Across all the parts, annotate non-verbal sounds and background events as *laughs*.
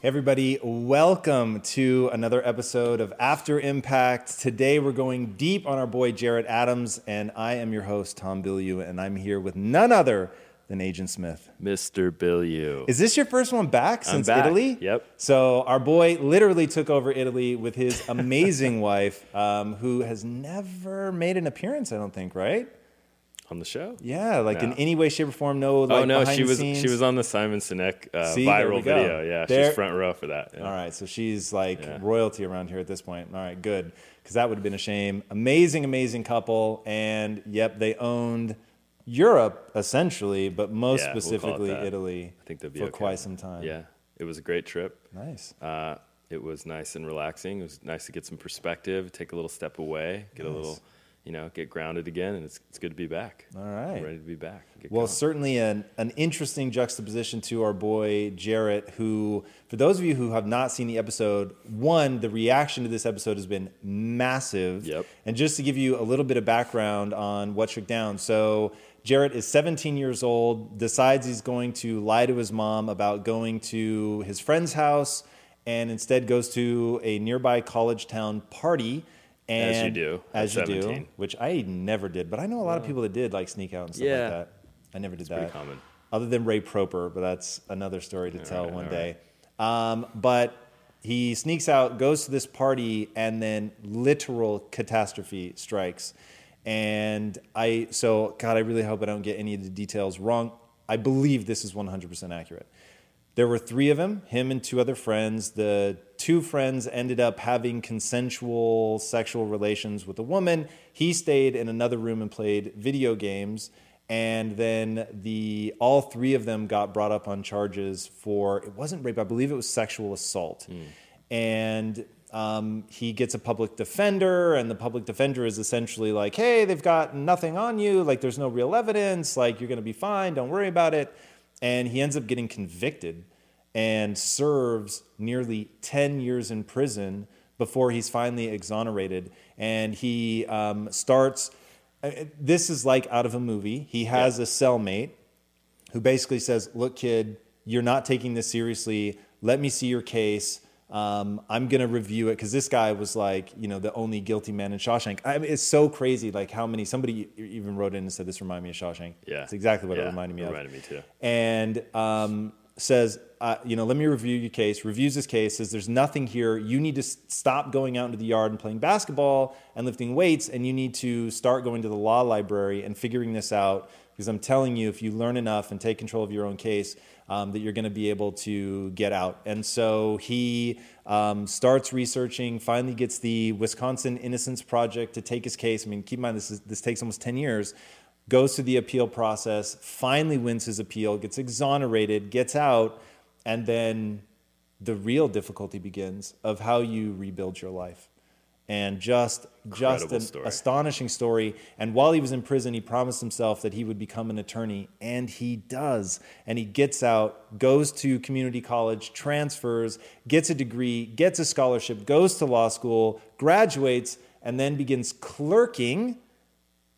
Everybody, welcome to another episode of After Impact. Today we're going deep on our boy Jarrett Adams, and I am your host, Tom Bilyeu, and I'm here with none other than Agent Smith. Mr. Bilyeu. Is this your first one back since back. Italy? Yep. So our boy literally took over Italy with his amazing *laughs* wife, um, who has never made an appearance, I don't think, right? On the show? Yeah, like in any way, shape, or form. No, like oh no, she was scenes? she was on the Simon Sinek uh, See, viral video. Yeah, There- she's front row for that. yeah. All right, so she's like Yeah. royalty around here at this point. All right, good, because that would have been a shame. Amazing, amazing couple, and yep, they owned Europe essentially, but most Yeah, we'll it specifically. Italy I think they'll be for okay. quite some time. Yeah, it was a great trip. nice. Uh, it was nice and relaxing. It was nice to get some perspective, take a little step away, get a little, you know, get grounded again, and it's it's good to be back. All right. I'm ready to be back. Get Well, going. certainly an, an interesting juxtaposition to our boy Jarrett, who, for those of you who have not seen the episode, one, the reaction to this episode has been massive. Yep. And just to give you a little bit of background on what shook down. So, Jarrett is 17 years old, decides he's going to lie to his mom about going to his friend's house, and instead goes to a nearby college town party. And As you do As you do. Which I never did, but I know a lot of people that did like sneak out and stuff Yeah. like that. I never did pretty that. common. Other than Ray Proper, but that's another story to tell right, one all day. Um, but he sneaks out, goes to this party, and then literal catastrophe strikes. And I, so God, I really hope I don't get any of the details wrong. I believe this is 100% accurate. There were three of them, him and two other friends. The two friends ended up having consensual sexual relations with a woman. He stayed in another room and played video games. And then the all three of them got brought up on charges for it wasn't rape, I believe it was sexual assault. And um, he gets a public defender, and the public defender is essentially like, "Hey, they've got nothing on you. Like, there's no real evidence. Like, you're going to be fine. Don't worry about it." And he ends up getting convicted and serves nearly 10 years in prison before he's finally exonerated. And he um, starts. uh, This is like out of a movie. He has a cellmate who basically says, "Look, kid, you're not taking this seriously. Let me see your case. Um, I'm gonna review it because this guy was like, you know, the only guilty man in Shawshank. I mean, it's so crazy, like how many. Somebody even wrote in and said this reminded me of Shawshank. Yeah. it's exactly what it reminded me it of. reminded me too. And um, says, uh, you know, let me review your case. Reviews his case. Says there's nothing here. You need to stop going out into the yard and playing basketball and lifting weights, and you need to start going to the law library and figuring this out. Because I'm telling you, if you learn enough and take control of your own case, um, that you're going to be able to get out. And so he um, starts researching. Finally, gets the Wisconsin Innocence Project to take his case. I mean, keep in mind this is, this takes almost 10 years goes through the appeal process, finally wins his appeal, gets exonerated, gets out, and then the real difficulty begins of how you rebuild your life. And just just an story. astonishing story. And while he was in prison, he promised himself that he would become an attorney, and he does. And he gets out, goes to community college, transfers, gets a degree, gets a scholarship, goes to law school, graduates, and then begins clerking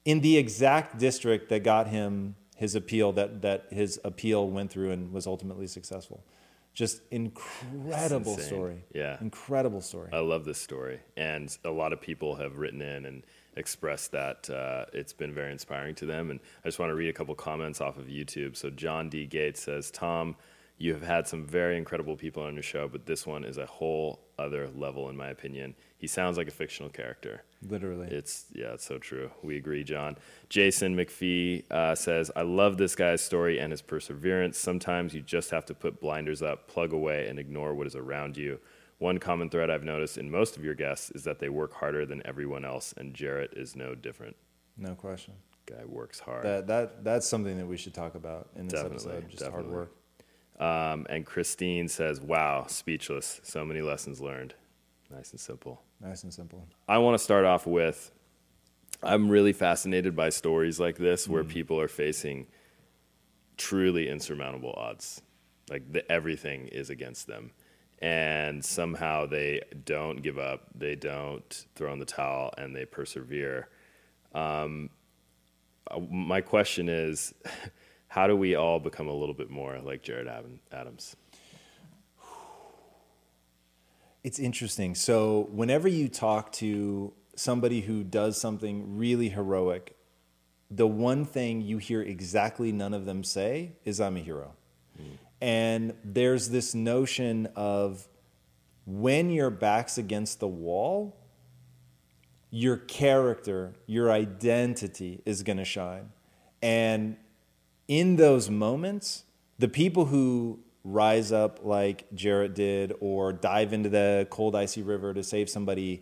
in the exact district that got him his appeal that, that his appeal went through and was ultimately successful just incredible story Yeah. incredible story I love this story, and a lot of people have written in and expressed that uh, it's been very inspiring to them. And I just want to read a couple comments off of YouTube. So John D. Gates says, "Tom, you have had some very incredible people on your show, but this one is a whole other level, in my opinion. He sounds like a fictional character. Literally. It's yeah, it's so true. We agree, John. Jason McPhee uh, says, "I love this guy's story and his perseverance. Sometimes you just have to put blinders up, plug away, and ignore what is around you." One common thread I've noticed in most of your guests is that they work harder than everyone else, and Jarrett is no different. no question. Guy works hard. That that that's something that we should talk about in this Definitely, episode. Just definitely. hard work. Um, and Christine says, "Wow, speechless. So many lessons learned. Nice and simple." Nice and simple. I want to start off with I'm really fascinated by stories like this where people are facing truly insurmountable odds. Like the, everything is against them. And somehow they don't give up, they don't throw in the towel, and they persevere. Um, uh, my question is *laughs* how do we all become a little bit more like Jarrett Adams? It's interesting. So, whenever you talk to somebody who does something really heroic, the one thing you hear exactly none of them say is, I'm a hero. Hmm. And there's this notion of when your back's against the wall, your character, your identity is going to shine. And in those moments, the people who rise up like Jarrett did or dive into the cold, icy river to save somebody,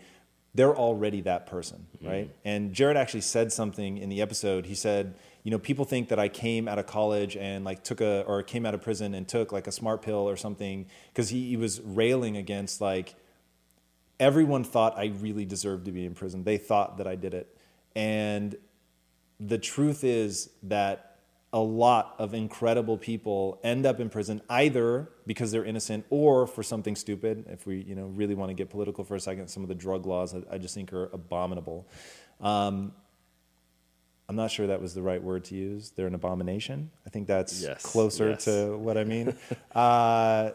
they're already that person, mm-hmm. right? And Jarrett actually said something in the episode. He said, you know, people think that I came out of college and like took a, or came out of prison and took like a smart pill or something, because he, he was railing against like, everyone thought I really deserved to be in prison. They thought that I did it. And the truth is that a lot of incredible people end up in prison either because they're innocent or for something stupid. If we, you know, really want to get political for a second, some of the drug laws I, I just think are abominable. Um, I'm not sure that was the right word to use. They're an abomination. I think that's Yes, closer yes. to what I mean. *laughs* uh,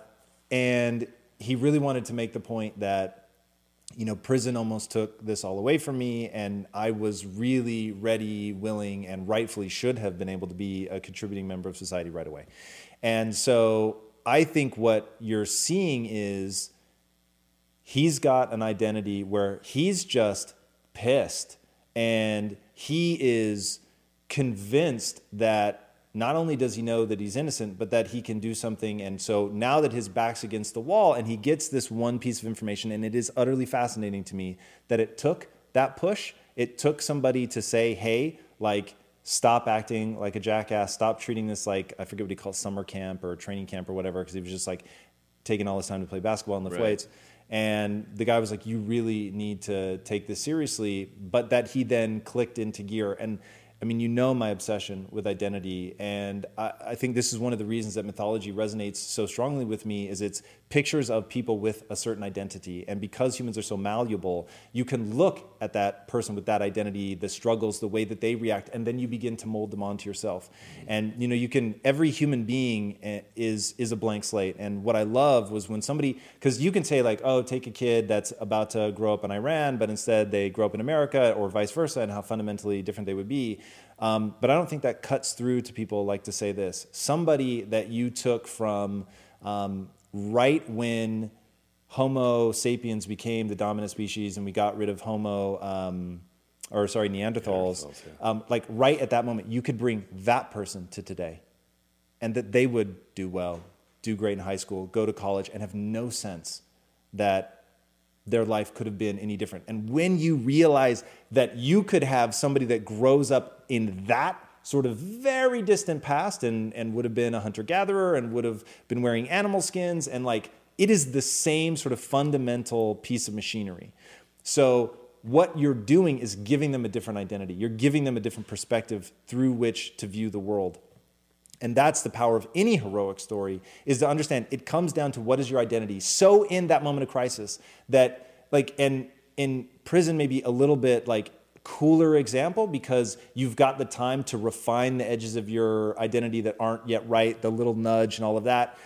and he really wanted to make the point that you know, prison almost took this all away from me, and I was really ready, willing, and rightfully should have been able to be a contributing member of society right away. And so I think what you're seeing is he's got an identity where he's just pissed and he is convinced that not only does he know that he's innocent, but that he can do something. And so now that his back's against the wall and he gets this one piece of information, and it is utterly fascinating to me that it took that push, it took somebody to say, hey, like, stop acting like a jackass, stop treating this like, I forget what he called summer camp or training camp or whatever, because he was just like taking all his time to play basketball and lift Right. weights. And the guy was like, You really need to take this seriously. But that he then clicked into gear. And I mean, you know my obsession with identity. And I, I think this is one of the reasons that mythology resonates so strongly with me is it's pictures of people with a certain identity. And because humans are so malleable, you can look at that person with that identity, the struggles, the way that they react, and then you begin to mold them onto yourself. And you know, you can every human being eh, is is a blank slate. And what I love was when somebody because you can say like, oh, take a kid that's about to grow up in Iran, but instead they grow up in America, or vice versa, and how fundamentally different they would be. Um, but I don't think that cuts through to people like to say this. Somebody that you took from um, right when Homo sapiens became the dominant species and we got rid of Homo, um, or sorry, Neanderthals, Neanderthals, um, like right at that moment, you could bring that person to today and that they would do well, do great in high school, go to college, and have no sense that their life could have been any different. And when you realize that you could have somebody that grows up in that sort of very distant past and, and would have been a hunter gatherer and would have been wearing animal skins, and like it is the same sort of fundamental piece of machinery. So, what you're doing is giving them a different identity. You're giving them a different perspective through which to view the world. And that's the power of any heroic story is to understand it comes down to what is your identity. So in that moment of crisis that like and in prison maybe a little bit like cooler example because you've got the time to refine the edges of your identity that aren't yet right, the little nudge and all of that.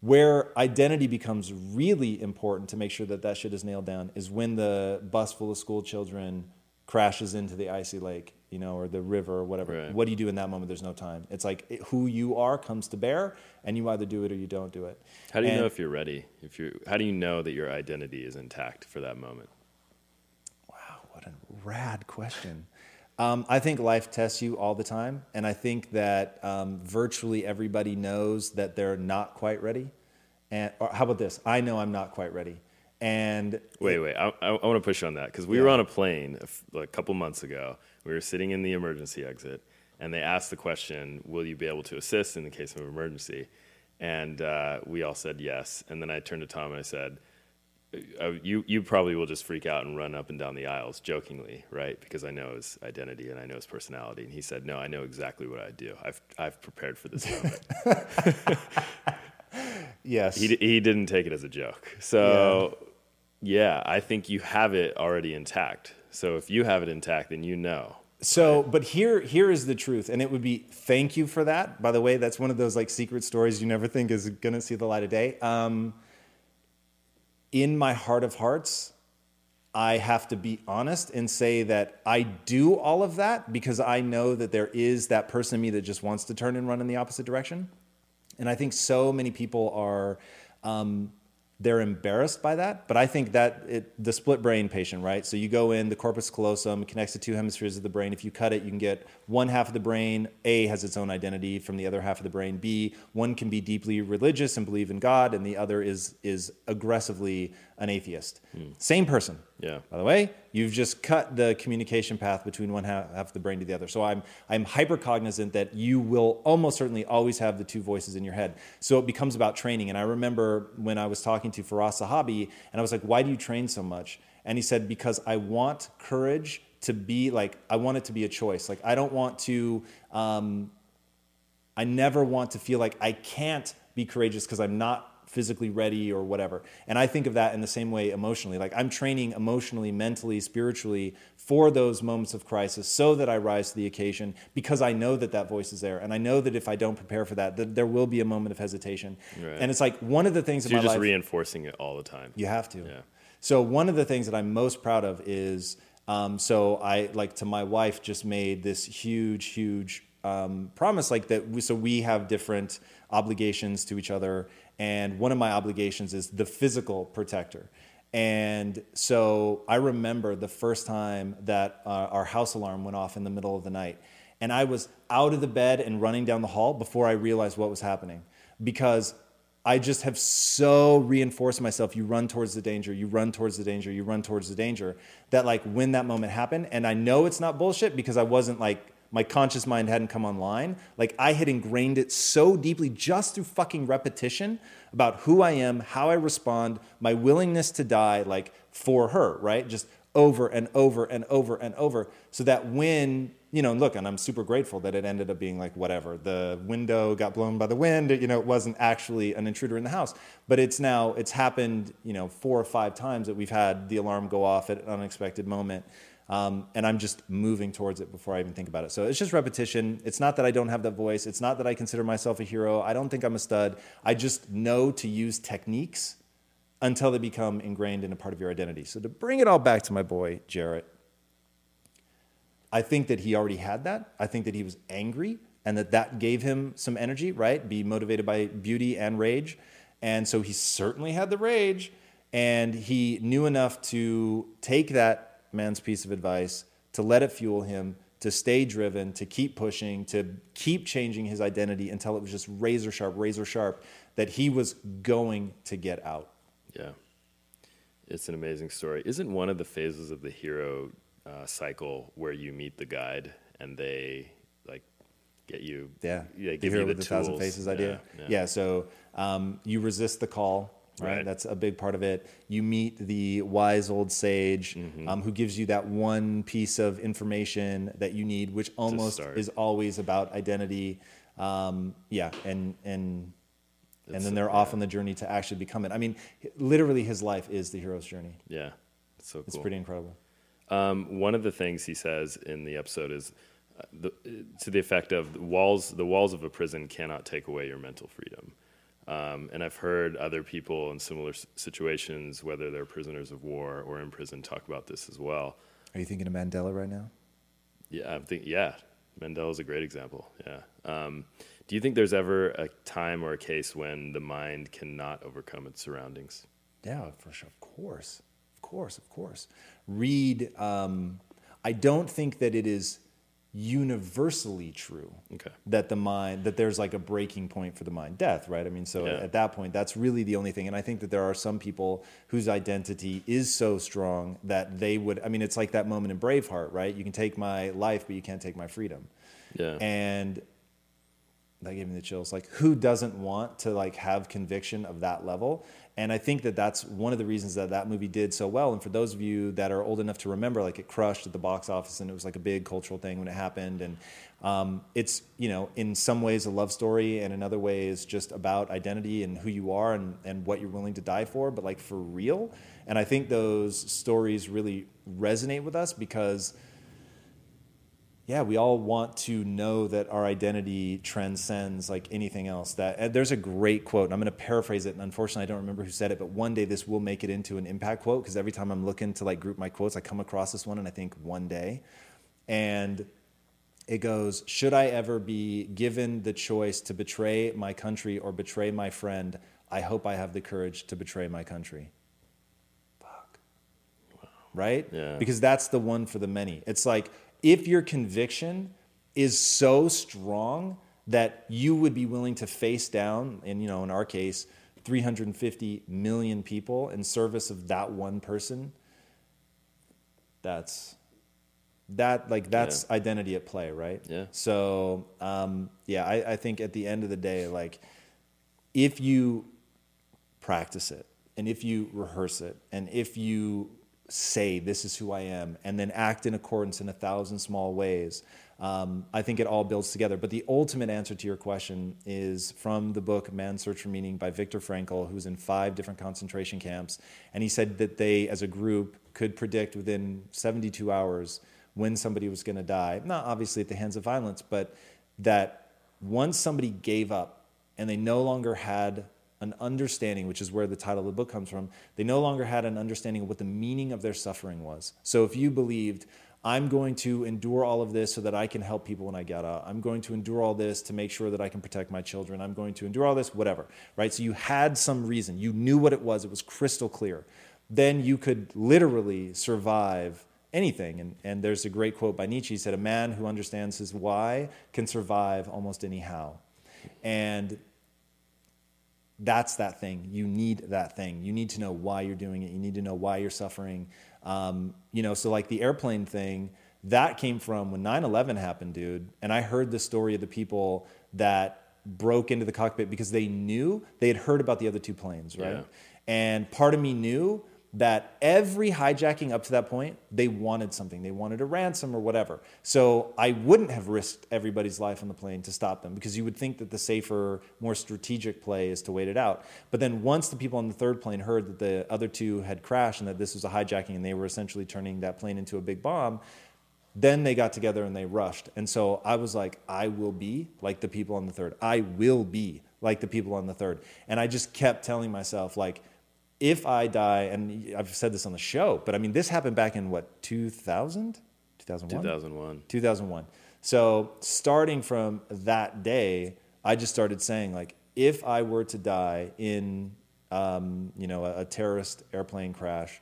Where identity becomes really important to make sure that that shit is nailed down is when the bus full of school children crashes into the icy lake. you know, or the river or whatever. Right. What do you do in that moment? There's no time. It's like it- who you are comes to bear, and you either do it or you don't do it. How do you And- know if you're ready? If you how do you know that your identity is intact for that moment? What a rad question. Um, I think life tests you all the time, and I think that um, virtually everybody knows that they're not quite ready. And or how about this? I know I'm not quite ready, and Wait, wait. I, I, I want to push you on that because we Yeah. were on a plane a, f- a couple months ago. We were sitting in the emergency exit, and they asked the question, "Will you be able to assist in the case of an emergency?" And uh, we all said yes. And then I turned to Tom and I said, "You you probably will just freak out and run up and down the aisles, jokingly, right? Because I know his identity and I know his personality." And he said, "No, I know exactly what I do. I've I've prepared for this moment." *laughs* yes, he, he didn't take it as a joke. So, yeah. I think you have it already intact. So, if you have it intact, then you know. So, but here, here is the truth, and it would be thank you for that. By the way, that's one of those like secret stories you never think is going to see the light of day. Um, in my heart of hearts, I have to be honest and say that I do all of that because I know that there is that person in me that just wants to turn and run in the opposite direction. And I think so many people are, um, they're embarrassed by that. But I think that it, the split brain patient, right? So you go in, the corpus callosum connects the two hemispheres of the brain. If you cut it, you can get one half of the brain, A, has its own identity from the other half of the brain. B, one can be deeply religious and believe in God, and the other is, is aggressively an atheist. Same person. Yeah. By the way, you've just cut the communication path between one half, half of the brain to the other. So I'm, I'm hyper cognizant that you will almost certainly always have the two voices in your head. So it becomes about training. And I remember when I was talking to Firas Zahabi, and I was like, why do you train so much? And he said, because I want courage to be like, I want it to be a choice. Like, I don't want to, um, I never want to feel like I can't be courageous because I'm not physically ready or whatever. And I think of that in the same way emotionally. Like I'm training emotionally, mentally, spiritually for those moments of crisis so that I rise to the occasion because I know that that voice is there. And I know that if I don't prepare for that, that there will be a moment of hesitation. Right. And it's like one of the things So you're just life. reinforcing it all the time. You have to. Yeah. So one of the things that I'm most proud of is um, so I like to my wife just made this huge, huge um, promise like that. We, so we have different obligations to each other, and one of my obligations is the physical protector. And so I remember the first time that uh, our house alarm went off in the middle of the night, and I was out of the bed and running down the hall before I realized what was happening because I just have so reinforced myself. You run towards the danger, you run towards the danger, you run towards the danger. That, like, when that moment happened, and I know it's not bullshit because I wasn't like, my conscious mind hadn't come online. Like, I had ingrained it so deeply just through fucking repetition about who I am, how I respond, my willingness to die, like, for her, right? Just over and over and over and over. So that when you know, look, and I'm super grateful that it ended up being like whatever. The window got blown by the wind. You know, it wasn't actually an intruder in the house. But it's now, it's happened, you know, four or five times that we've had the alarm go off at an unexpected moment. Um, and I'm just moving towards it before I even think about it. So it's just repetition. It's not that I don't have that voice. It's not that I consider myself a hero. I don't think I'm a stud. I just know to use techniques until they become ingrained in a part of your identity. So to bring it all back to my boy, Jarrett, I think that he already had that. I think that he was angry and that that gave him some energy, right? Be motivated by beauty and rage. And so he certainly had the rage and he knew enough to take that man's piece of advice, to let it fuel him, to stay driven, to keep pushing, to keep changing his identity until it was just razor sharp, razor sharp that he was going to get out. Yeah. It's an amazing story. Isn't one of the phases of the hero uh, cycle where you meet the guide and they like get you? Yeah, They the give hero you the with the thousand tools. faces idea. Yeah, Yeah, yeah. so um, you resist the call. Right? Right. that's a big part of it. You meet the wise old sage Mm-hmm. um, who gives you that one piece of information that you need, which almost is always about identity. Um, yeah, and and and then they're off on the journey to actually become it. I mean, literally, his life is the hero's journey. Yeah. It's so cool. It's pretty incredible. Um, one of the things he says in the episode is uh, the, to the effect of the walls. The walls of a prison cannot take away your mental freedom. Um, and I've heard other people in similar situations, whether they're prisoners of war or in prison, talk about this as well. Are you thinking of Mandela right now? Yeah, I think yeah, Mandela is a great example. Yeah. Um, do you think there's ever a time or a case when the mind cannot overcome its surroundings? Yeah, for sure. Of course, of course, of course. Read. Um, I don't think that it is universally true Okay. that the mind that there's like a breaking point for the mind death right i mean so Yeah. at that point that's really the only thing and i think that there are some people whose identity is so strong that they would i mean it's like that moment in braveheart right you can take my life but you can't take my freedom Yeah. and that gave me the chills like who doesn't want to like have conviction of that level and i think that that's one of the reasons that that movie did so well. And for those of you that are old enough to remember like it crushed at the box office and it was like a big cultural thing when it happened. And um, it's you know in some ways a love story and in other ways just about identity and who you are and, and what you're willing to die for but like for real. And i think those stories really resonate with us because yeah, we all want to know that our identity transcends like anything else. That and there's a great quote, and I'm going to paraphrase it. And unfortunately, I don't remember who said it, but one day this will make it into an impact quote because every time I'm looking to like group my quotes, I come across this one, and I think one day, and it goes, "Should I ever be given the choice to betray my country or betray my friend? I hope I have the courage to betray my country." Fuck. Right? Yeah. Because that's the one for the many. It's like if your conviction is so strong that you would be willing to face down, and you know, in our case, 350 million people in service of that one person, that's that like that's identity at play, right? Yeah. So um, yeah, I, I think at the end of the day, like if you practice it and if you rehearse it and if you say this is who I am and then act in accordance in a thousand small ways, um, I think it all builds together. But the ultimate answer to your question is from the book Man's Search for Meaning by Viktor Frankl, who's in five different concentration camps. And he said that they, as a group, could predict within 72 hours when somebody was going to die. Not obviously at the hands of violence, but that once somebody gave up and they no longer had an understanding, which is where the title of the book comes from, they no longer had an understanding of what the meaning of their suffering was. So if you believed, I'm going to endure all of this so that I can help people when I get out. I'm going to endure all this to make sure that I can protect my children. I'm going to endure all this, whatever, right? So you had some reason. You knew what it was. It was crystal clear. Then you could literally survive anything. And, and there's a great quote by Nietzsche. He said, A man who understands his why can survive almost any how. And that's that thing. You need that thing. You need to know why you're doing it. You need to know why you're suffering. Um, you know, so like the airplane thing, that came from when 9 11 happened, dude. And I heard the story of the people that broke into the cockpit because they knew they had heard about the other two planes, right? Yeah. And part of me knew that every hijacking up to that point, they wanted something. They wanted a ransom or whatever. So I wouldn't have risked everybody's life on the plane to stop them because you would think that the safer, more strategic play is to wait it out. But then once the people on the third plane heard that the other two had crashed and that this was a hijacking and they were essentially turning that plane into a big bomb, then they got together and they rushed. And so I was like, I will be like the people on the third. I will be like the people on the third. And I just kept telling myself, like, if I die, and I've said this on the show, but I mean, this happened back in what, 2000? 2001? 2001. 2001. So starting from that day, I just started saying like, if I were to die in, um, you know, a, a terrorist airplane crash,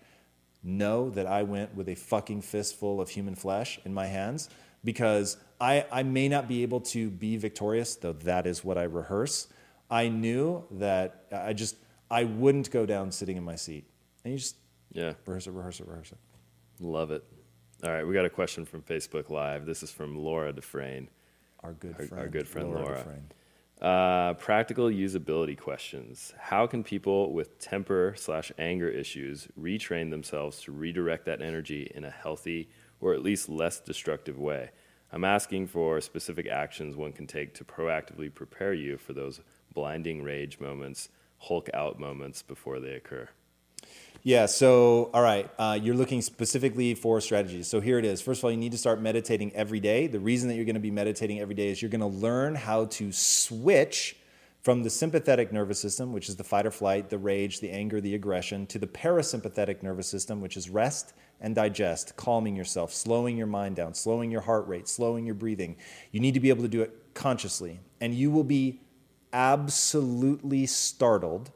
know that I went with a fucking fistful of human flesh in my hands because I, I may not be able to be victorious, though that is what I rehearse. I knew that I just I wouldn't go down sitting in my seat. And you just Yeah. rehearse it, rehearse it, rehearse it. Love it. All right, we got a question from Facebook Live. This is from Laura Dufresne. Our good Our- our good friend Laura. Dufresne. Uh, practical usability questions. How can people with temper slash anger issues retrain themselves to redirect that energy in a healthy or at least less destructive way? I'm asking for specific actions one can take to proactively prepare you for those blinding rage moments, Hulk out moments before they occur. Yeah, so, all right, uh, you're looking specifically for strategies. So here it is. First of all, you need to start meditating every day. The reason that you're going to be meditating every day is you're going to learn how to switch from the sympathetic nervous system, which is the fight or flight, the rage, the anger, the aggression, to the parasympathetic nervous system, which is rest and digest, calming yourself, slowing your mind down, slowing your heart rate, slowing your breathing. You need to be able to do it consciously. And you will be absolutely startled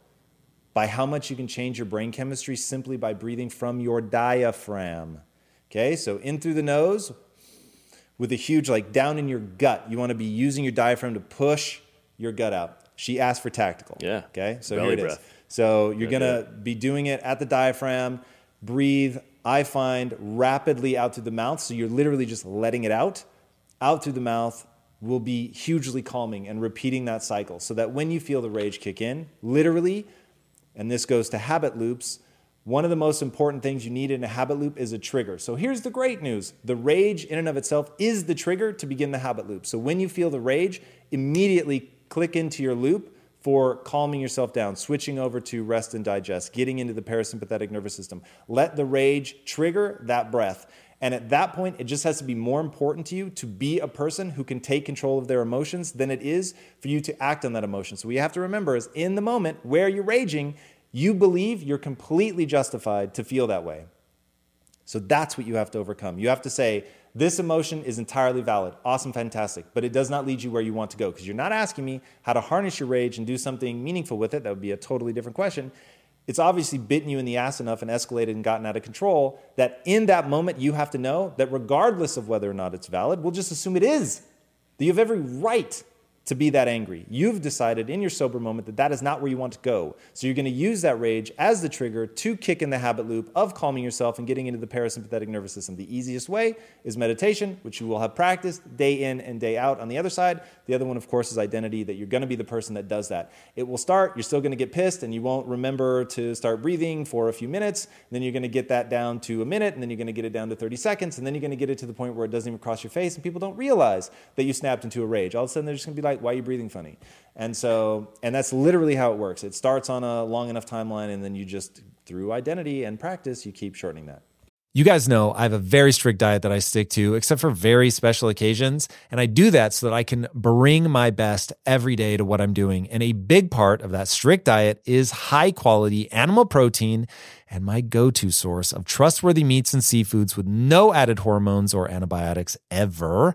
by how much you can change your brain chemistry simply by breathing from your diaphragm. Okay, so in through the nose with a huge, like down in your gut. You want to be using your diaphragm to push your gut out. She asked for tactical. Yeah. Okay, so Belly here it breath. is. So you're going to be doing it at the diaphragm. Breathe, I find, rapidly out through the mouth. So you're literally just letting it out. Out through the mouth will be hugely calming and repeating that cycle so that when you feel the rage kick in, literally, and this goes to habit loops, one of the most important things you need in a habit loop is a trigger. So here's the great news the rage, in and of itself, is the trigger to begin the habit loop. So when you feel the rage, immediately click into your loop for calming yourself down, switching over to rest and digest, getting into the parasympathetic nervous system. Let the rage trigger that breath. And at that point, it just has to be more important to you to be a person who can take control of their emotions than it is for you to act on that emotion. So, what you have to remember is in the moment where you're raging, you believe you're completely justified to feel that way. So that's what you have to overcome. You have to say, this emotion is entirely valid, awesome, fantastic, but it does not lead you where you want to go because you're not asking me how to harness your rage and do something meaningful with it. That would be a totally different question. It's obviously bitten you in the ass enough and escalated and gotten out of control that in that moment you have to know that regardless of whether or not it's valid, we'll just assume it is. That you have every right to be that angry. You've decided in your sober moment that that is not where you want to go. So you're going to use that rage as the trigger to kick in the habit loop of calming yourself and getting into the parasympathetic nervous system. The easiest way is meditation, which you will have practiced day in and day out on the other side. The other one, of course, is identity, that you're going to be the person that does that. It will start, you're still going to get pissed, and you won't remember to start breathing for a few minutes. Then you're going to get that down to a minute, and then you're going to get it down to 30 seconds, and then you're going to get it to the point where it doesn't even cross your face, and people don't realize that you snapped into a rage. All of a sudden, they're just going to be like, why are you breathing funny? And so, and that's literally how it works. It starts on a long enough timeline, and then you just, through identity and practice, you keep shortening that. You guys know I have a very strict diet that I stick to, except for very special occasions. And I do that so that I can bring my best every day to what I'm doing. And a big part of that strict diet is high quality animal protein and my go to source of trustworthy meats and seafoods with no added hormones or antibiotics ever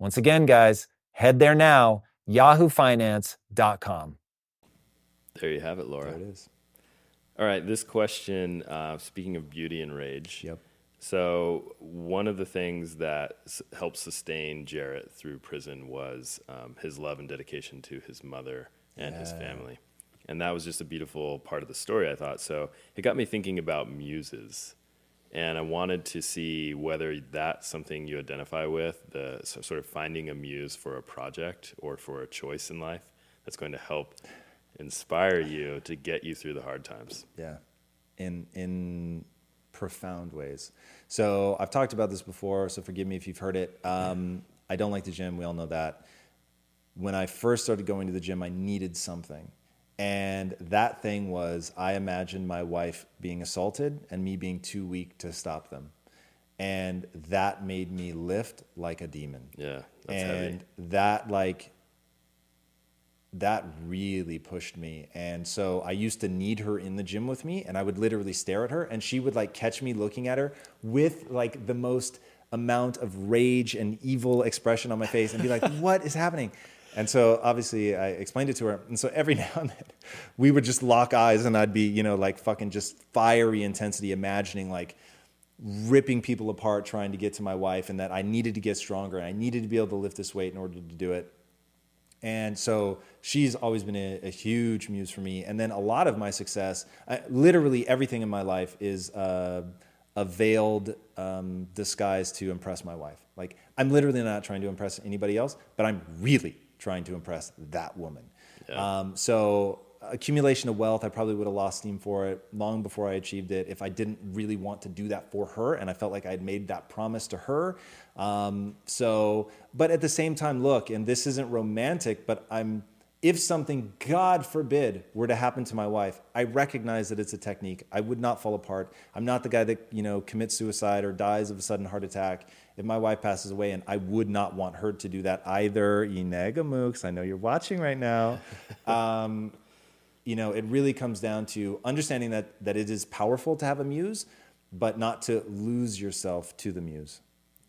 Once again, guys, head there now, yahoofinance.com. There you have it, Laura. There it is. All right, this question, uh, speaking of beauty and rage. Yep. So, one of the things that s- helped sustain Jarrett through prison was um, his love and dedication to his mother and his family. And that was just a beautiful part of the story, I thought. So, it got me thinking about muses. And I wanted to see whether that's something you identify with, the sort of finding a muse for a project or for a choice in life that's going to help inspire you to get you through the hard times. Yeah, in in profound ways. So I've talked about this before, so forgive me if you've heard it. Um, I don't like the gym. We all know that. When I first started going to the gym, I needed something. And that thing was I imagined my wife being assaulted and me being too weak to stop them. And that made me lift like a demon. Yeah, that's and heavy. that like that really pushed me and so i used to need her in the gym with me and i would literally stare at her and she would like catch me looking at her with like the most amount of rage and evil expression on my face and be like *laughs* what is happening and so obviously i explained it to her and so every *laughs* now and then we would just lock eyes and i'd be you know like fucking just fiery intensity imagining like ripping people apart trying to get to my wife and that I needed to get stronger and I needed to be able to lift this weight in order to do it. And so she's always been a, a huge muse for me. And then a lot of my success, I, literally everything in my life is uh, a veiled um, disguise to impress my wife. Like I'm literally not trying to impress anybody else, but I'm really trying to impress that woman. Um, so accumulation of wealth, I probably would have lost steam for it long before I achieved it if I didn't really want to do that for her, and I felt like I had made that promise to her. Um, so, but at the same time, look, and this isn't romantic, but I'm if something, God forbid, were to happen to my wife, I recognize that it's a technique. I would not fall apart. I'm not the guy that you know commits suicide or dies of a sudden heart attack. If my wife passes away, and I would not want her to do that either. Inega Mooks, I know you're watching right now. *laughs* Um, you know, it really comes down to understanding that that it is powerful to have a muse, but not to lose yourself to the muse.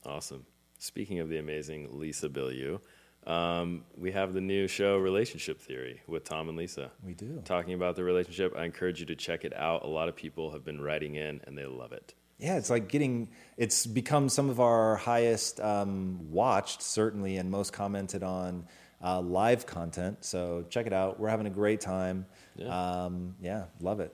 Awesome. Speaking of the amazing Lisa Bilyeu, um, we have the new show Relationship Theory with Tom and Lisa. We do. Talking about the relationship. I encourage you to check it out. A lot of people have been writing in and they love it. Yeah, it's like getting. It's become some of our highest um, watched, certainly, and most commented on uh, live content. So check it out. We're having a great time. Yeah. Um, yeah, love it.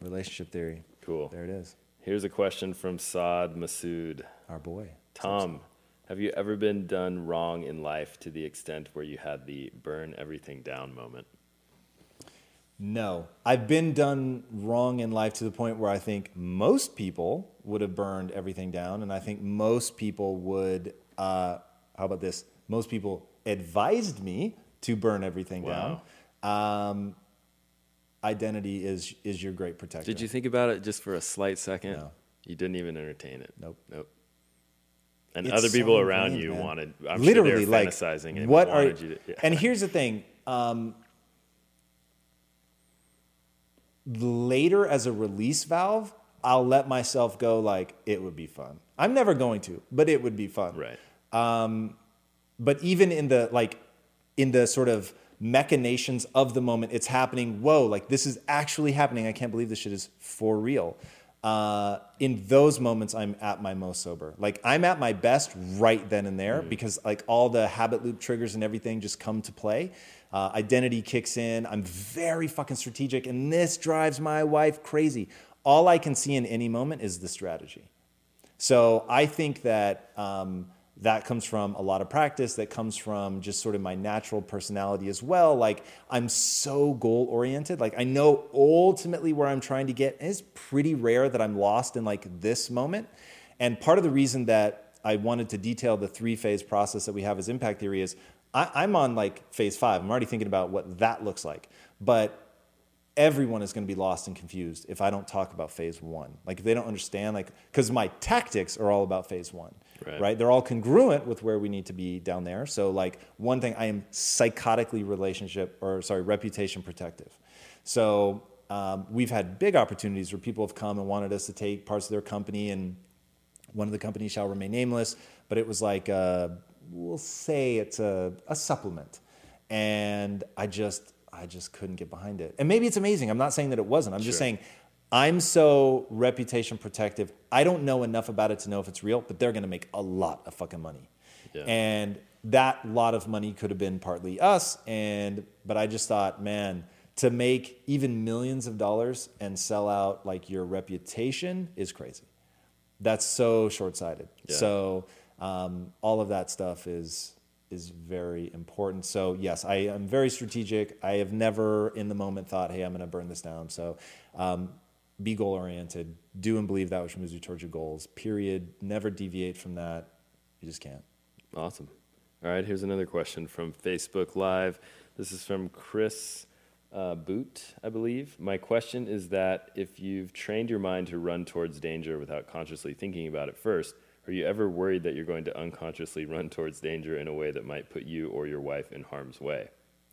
Relationship theory. Cool. There it is. Here's a question from Saad Masood. Our boy. Tom, have you ever been done wrong in life to the extent where you had the burn everything down moment? No, I've been done wrong in life to the point where I think most people would have burned everything down, and I think most people would. Uh, how about this? Most people advised me to burn everything Wow. down. Um, identity is is your great protector. Did you think about it just for a slight second? No. You didn't even entertain it. Nope. Nope. And It's other people so around you man. wanted, I'm literally sure they were like fantasizing what are you to. yeah. and here's the thing um, later as a release valve i'll let myself go like it would be fun i'm never going to but it would be fun right. um, but even in the like in the sort of machinations of the moment. It's happening. Whoa, like this is actually happening. I can't believe this shit is for real. Uh, in those moments, I'm at my most sober. Like I'm at my best right then and there because like all the habit loop triggers and everything just come to play. Uh, identity kicks in. I'm very fucking strategic, and this drives my wife crazy. All I can see in any moment is the strategy. So I think that um, that comes from a lot of practice. That comes from just sort of my natural personality as well. Like I'm so goal oriented. Like I know ultimately where I'm trying to get. It's pretty rare that I'm lost in like this moment. And part of the reason that I wanted to detail the three phase process that we have as impact theory is I, I'm on like phase five. I'm already thinking about what that looks like. But everyone is going to be lost and confused if I don't talk about phase one. Like if they don't understand, like because my tactics are all about phase one, Right. right. They're all congruent with where we need to be down there. So like one thing, I am psychotically relationship or sorry reputation protective. So um, we've had big opportunities where people have come and wanted us to take parts of their company and one of the companies shall remain nameless, but it was like, uh, we'll say it's a, a supplement. And I just, I just couldn't get behind it. And maybe it's amazing. I'm not saying that it wasn't. I'm just saying I'm so reputation protective. I don't know enough about it to know if it's real, but they're going to make a lot of fucking money. Yeah. And that lot of money could have been partly us. And, but I just thought, man, to make even millions of dollars and sell out like your reputation is crazy that's so short-sighted. Yeah. So um, all of that stuff is is very important. So yes, I am very strategic. I have never in the moment thought, "Hey, I'm going to burn this down." So um, be goal-oriented. Do and believe that which moves you towards your goals. Period. Never deviate from that. You just can't. Awesome. All right, here's another question from Facebook Live. This is from Chris uh, Boot, I believe. My question is that if you've trained your mind to run towards danger without consciously thinking about it first, are you ever worried that you're going to unconsciously run towards danger in a way that might put you or your wife in harm's way?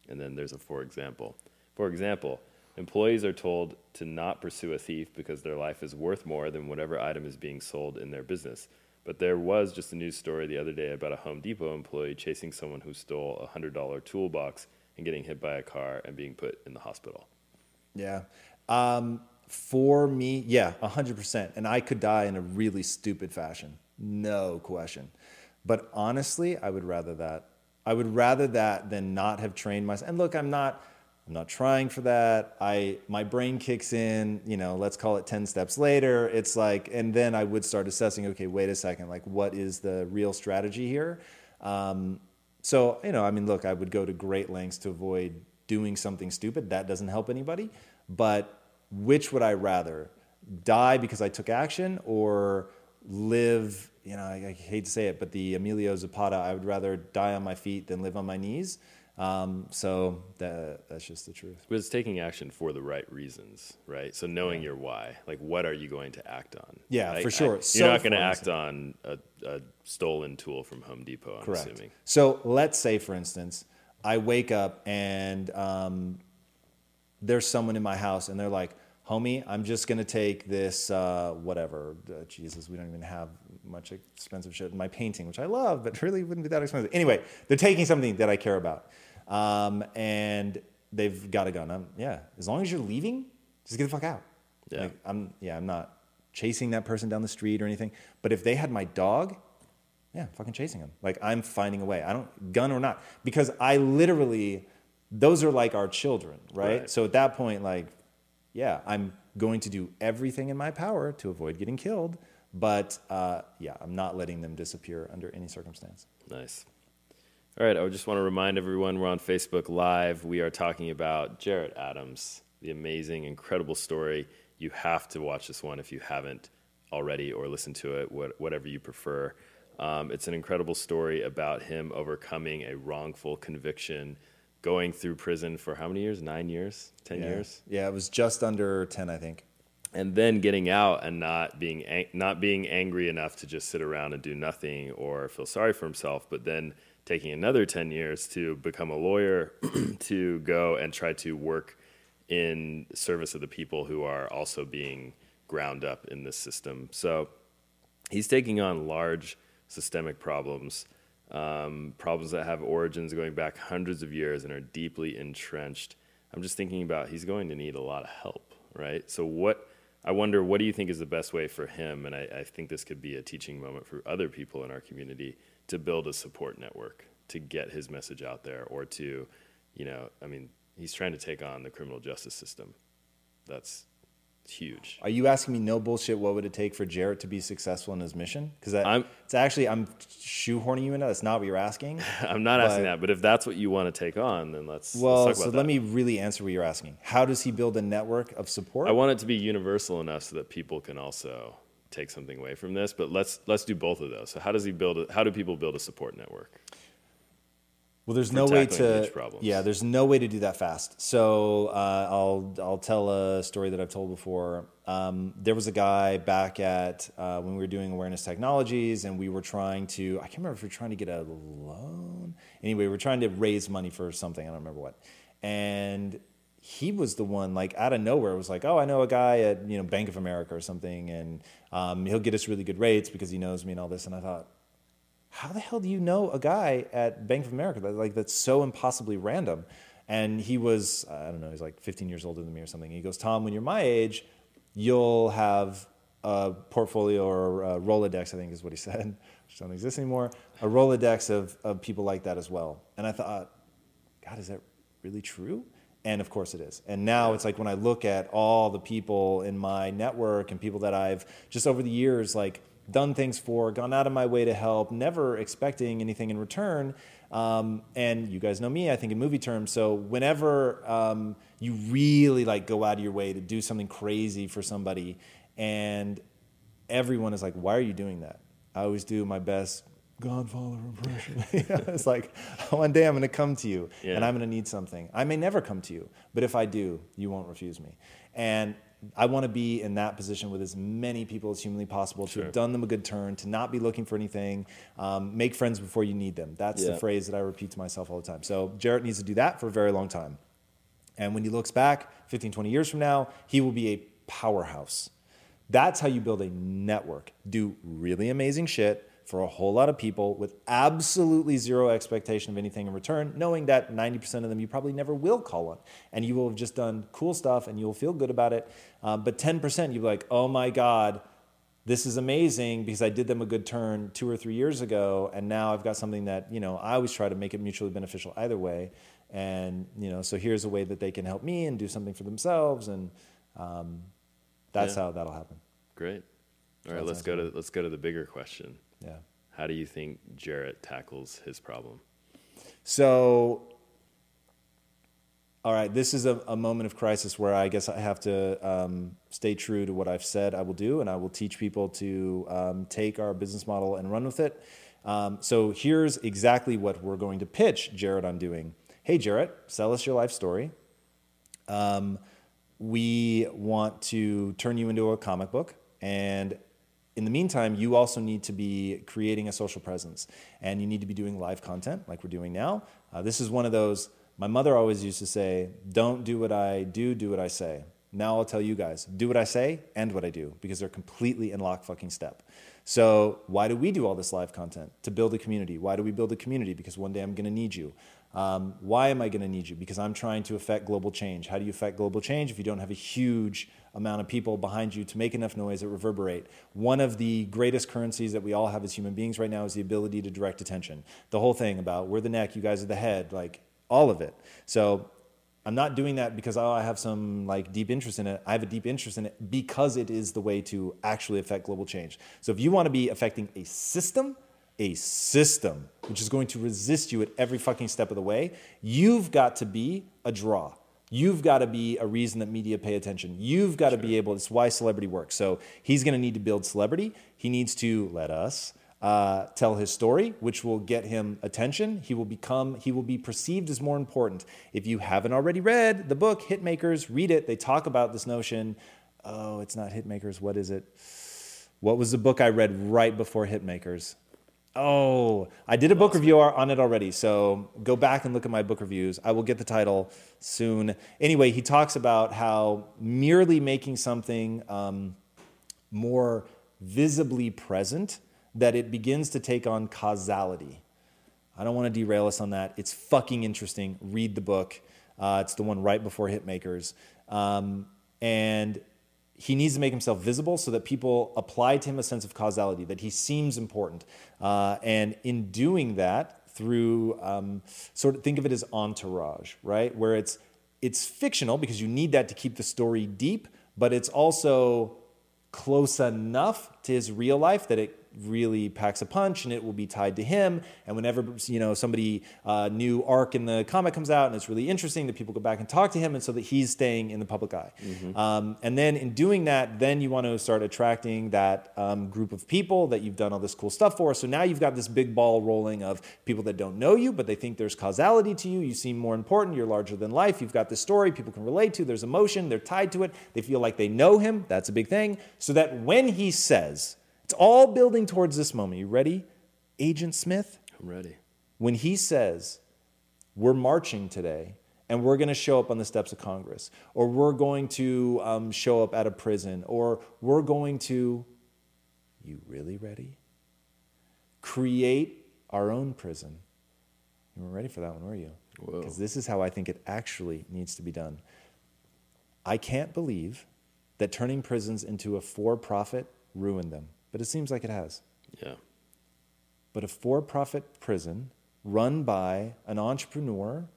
And then there's a for example. For example, employees are told to not pursue a thief because their life is worth more than whatever item is being sold in their business. But there was just a news story the other day about a Home Depot employee chasing someone who stole a $100 toolbox and getting hit by a car and being put in the hospital. Yeah. Um, for me, yeah, 100%. And I could die in a really stupid fashion. No question. But honestly, I would rather that. I would rather that than not have trained myself. And look, I'm not I'm not trying for that. I my brain kicks in, you know, let's call it 10 steps later. It's like and then I would start assessing, okay, wait a second, like what is the real strategy here? Um, so, you know, I mean, look, I would go to great lengths to avoid doing something stupid. That doesn't help anybody. But which would I rather? Die because I took action or live, you know, I, I hate to say it, but the Emilio Zapata, I would rather die on my feet than live on my knees. Um, so that, that's just the truth. But it's taking action for the right reasons, right? So knowing your why, like what are you going to act on? Yeah, for sure. I- So you're not going to act on a, a stolen tool from Home Depot. I'm Correct. assuming. So let's say, for instance, I wake up and um, there's someone in my house, and they're like, "Homie, I'm just gonna take this uh, whatever." Uh, Jesus, we don't even have much expensive shit in my painting, which I love, but *laughs* really wouldn't be that expensive. Anyway, they're taking something that I care about, um, and they've got a gun. I'm, yeah, as long as you're leaving, just get the fuck out. Yeah. Like, I'm yeah, I'm not chasing that person down the street or anything. But if they had my dog, yeah, I'm fucking chasing him. Like I'm finding a way. I don't gun or not because I literally those are like our children, right? Right. So at that point like yeah, I'm going to do everything in my power to avoid getting killed, but uh, yeah, I'm not letting them disappear under any circumstance. Nice. All right, I just want to remind everyone we're on Facebook Live. We are talking about Jarrett Adams, the amazing, incredible story. You have to watch this one if you haven't already, or listen to it, what, whatever you prefer. Um, it's an incredible story about him overcoming a wrongful conviction, going through prison for how many years? Nine years? Ten Yeah. years? Yeah, it was just under 10, I think. and then getting out and not being ang- not being angry enough to just sit around and do nothing or feel sorry for himself, but then taking another 10 years to become a lawyer *clears throat* to go and try to work in service of the people who are also being ground up in this system. So he's taking on large systemic problems um, problems that have origins going back hundreds of years and are deeply entrenched. I'm just thinking about he's going to need a lot of help, right? So what I wonder, what do you think is the best way for him? And I, I think this could be a teaching moment for other people in our community to build a support network to get his message out there, or to, you know, I mean, he's trying to take on the criminal justice system. That's huge. Are you asking me no bullshit? What would it take for Jarrett to be successful in his mission? Because it's actually I'm shoehorning you into. That's not what you're asking. *laughs* I'm not but, asking that, but if that's what you want to take on, then let's. Well, let's so that. let me really answer what you're asking. How does he build a network of support? I want it to be universal enough so that people can also take something away from this. But let's let's do both of those. So how does he build? A, how do people build a support network? Well, there's no way to yeah, there's no way to do that fast. So uh, I'll I'll tell a story that I've told before. Um, there was a guy back at uh, when we were doing awareness technologies, and we were trying to I can't remember if we are trying to get a loan. Anyway, we are trying to raise money for something. I don't remember what, and he was the one like out of nowhere was like oh i know a guy at you know bank of america or something and um, he'll get us really good rates because he knows me and all this and i thought how the hell do you know a guy at Bank of America? Like that's so impossibly random. And he was, I don't know, he's like 15 years older than me or something. He goes, Tom, when you're my age, you'll have a portfolio or a Rolodex, I think is what he *laughs* said, which don't exist anymore, a Rolodex of, of people like that as well. And I thought, God, is that really true? And of course it is. And now it's like when I look at all the people in my network and people that I've just over the years, like, done things for, gone out of my way to help, never expecting anything in return. Um, and you guys know me, I think in movie terms. So whenever um, you really like go out of your way to do something crazy for somebody, and everyone is like, "Why are you doing that?" I always do my best Godfather impression. *laughs* it's like *laughs* one day I'm going to come to you, yeah. and I'm going to need something. I may never come to you, but if I do, you won't refuse me. And I want to be in that position with as many people as humanly possible to have done them a good turn, to not be looking for anything, um, make friends before you need them. That's yeah. the phrase that I repeat to myself all the time. So Jarrett needs to do that for a very long time. And when he looks back 15, 20 years from now, he will be a powerhouse. That's how you build a network. Do really amazing shit for a whole lot of people with absolutely zero expectation of anything in return, knowing that 90% of them you probably never will call on. And you will have just done cool stuff and you'll feel good about it. Uh, but 10%, you'll be like, oh my God, this is amazing because I did them a good turn two or three years ago. And now I've got something that, you know, I always try to make it mutually beneficial either way. And, you know, so here's a way that they can help me and do something for themselves. And um, that's yeah. how that'll happen. Great. All right, let's go to let's go to the bigger question. Yeah. How do you think Jarrett tackles his problem? So, all right, this is a, a moment of crisis where I guess I have to um, stay true to what I've said I will do, and I will teach people to um, take our business model and run with it. Um, so, here's exactly what we're going to pitch Jarrett on doing. Hey, Jarrett, sell us your life story. Um, we want to turn you into a comic book, and in the meantime, you also need to be creating a social presence and you need to be doing live content like we're doing now. Uh, this is one of those, my mother always used to say, don't do what I do, do what I say. Now I'll tell you guys, do what I say and what I do because they're completely in lock fucking step. So, why do we do all this live content? To build a community. Why do we build a community? Because one day I'm going to need you. Um, why am I going to need you? Because I'm trying to affect global change. How do you affect global change if you don't have a huge amount of people behind you to make enough noise that reverberate? One of the greatest currencies that we all have as human beings right now is the ability to direct attention. The whole thing about we're the neck, you guys are the head, like all of it. So I'm not doing that because oh, I have some like deep interest in it. I have a deep interest in it because it is the way to actually affect global change. So if you want to be affecting a system, a system which is going to resist you at every fucking step of the way, you've got to be a draw. You've got to be a reason that media pay attention. You've got sure. to be able, it's why celebrity works. So he's going to need to build celebrity. He needs to let us uh, tell his story, which will get him attention. He will become, he will be perceived as more important. If you haven't already read the book, Hitmakers, read it. They talk about this notion. Oh, it's not Hitmakers. What is it? What was the book I read right before Hitmakers? Oh, I did a book review on it already. So go back and look at my book reviews. I will get the title soon. Anyway, he talks about how merely making something um, more visibly present, that it begins to take on causality. I don't want to derail us on that. It's fucking interesting. Read the book. Uh, it's the one right before Hitmakers. Um, and he needs to make himself visible so that people apply to him a sense of causality, that he seems important. Uh, and in doing that, through um, sort of think of it as entourage, right? Where it's it's fictional because you need that to keep the story deep, but it's also close enough to his real life that it really packs a punch and it will be tied to him. And whenever you know somebody uh, new arc in the comic comes out and it's really interesting that people go back and talk to him and so that he's staying in the public eye. Mm-hmm. um, and then in doing that then you want to start attracting that um, group of people that you've done all this cool stuff for. So now you've got this big ball rolling of people that don't know you but they think there's causality to you. You seem more important. You're larger than life. You've got this story people can relate to. There's emotion. They're tied to it. They feel like they know him. That's a big thing. So that when he says it's all building towards this moment. You ready, Agent Smith? I'm ready. When he says, We're marching today and we're going to show up on the steps of Congress, or we're going to um, show up at a prison, or we're going to, you really ready? Create our own prison. You weren't ready for that one, were you? Because this is how I think it actually needs to be done. I can't believe that turning prisons into a for profit ruined them but it seems like it has. Yeah. But a for profit prison run by an entrepreneur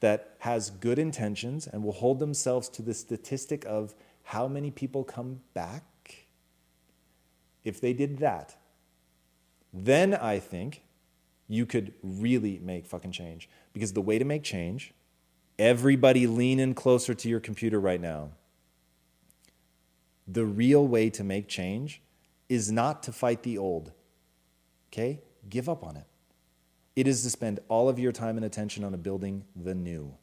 that has good intentions and will hold themselves to the statistic of how many people come back, if they did that, then I think you could really make fucking change. Because the way to make change, everybody lean in closer to your computer right now. The real way to make change is not to fight the old. Okay? Give up on it. It is to spend all of your time and attention on building the new.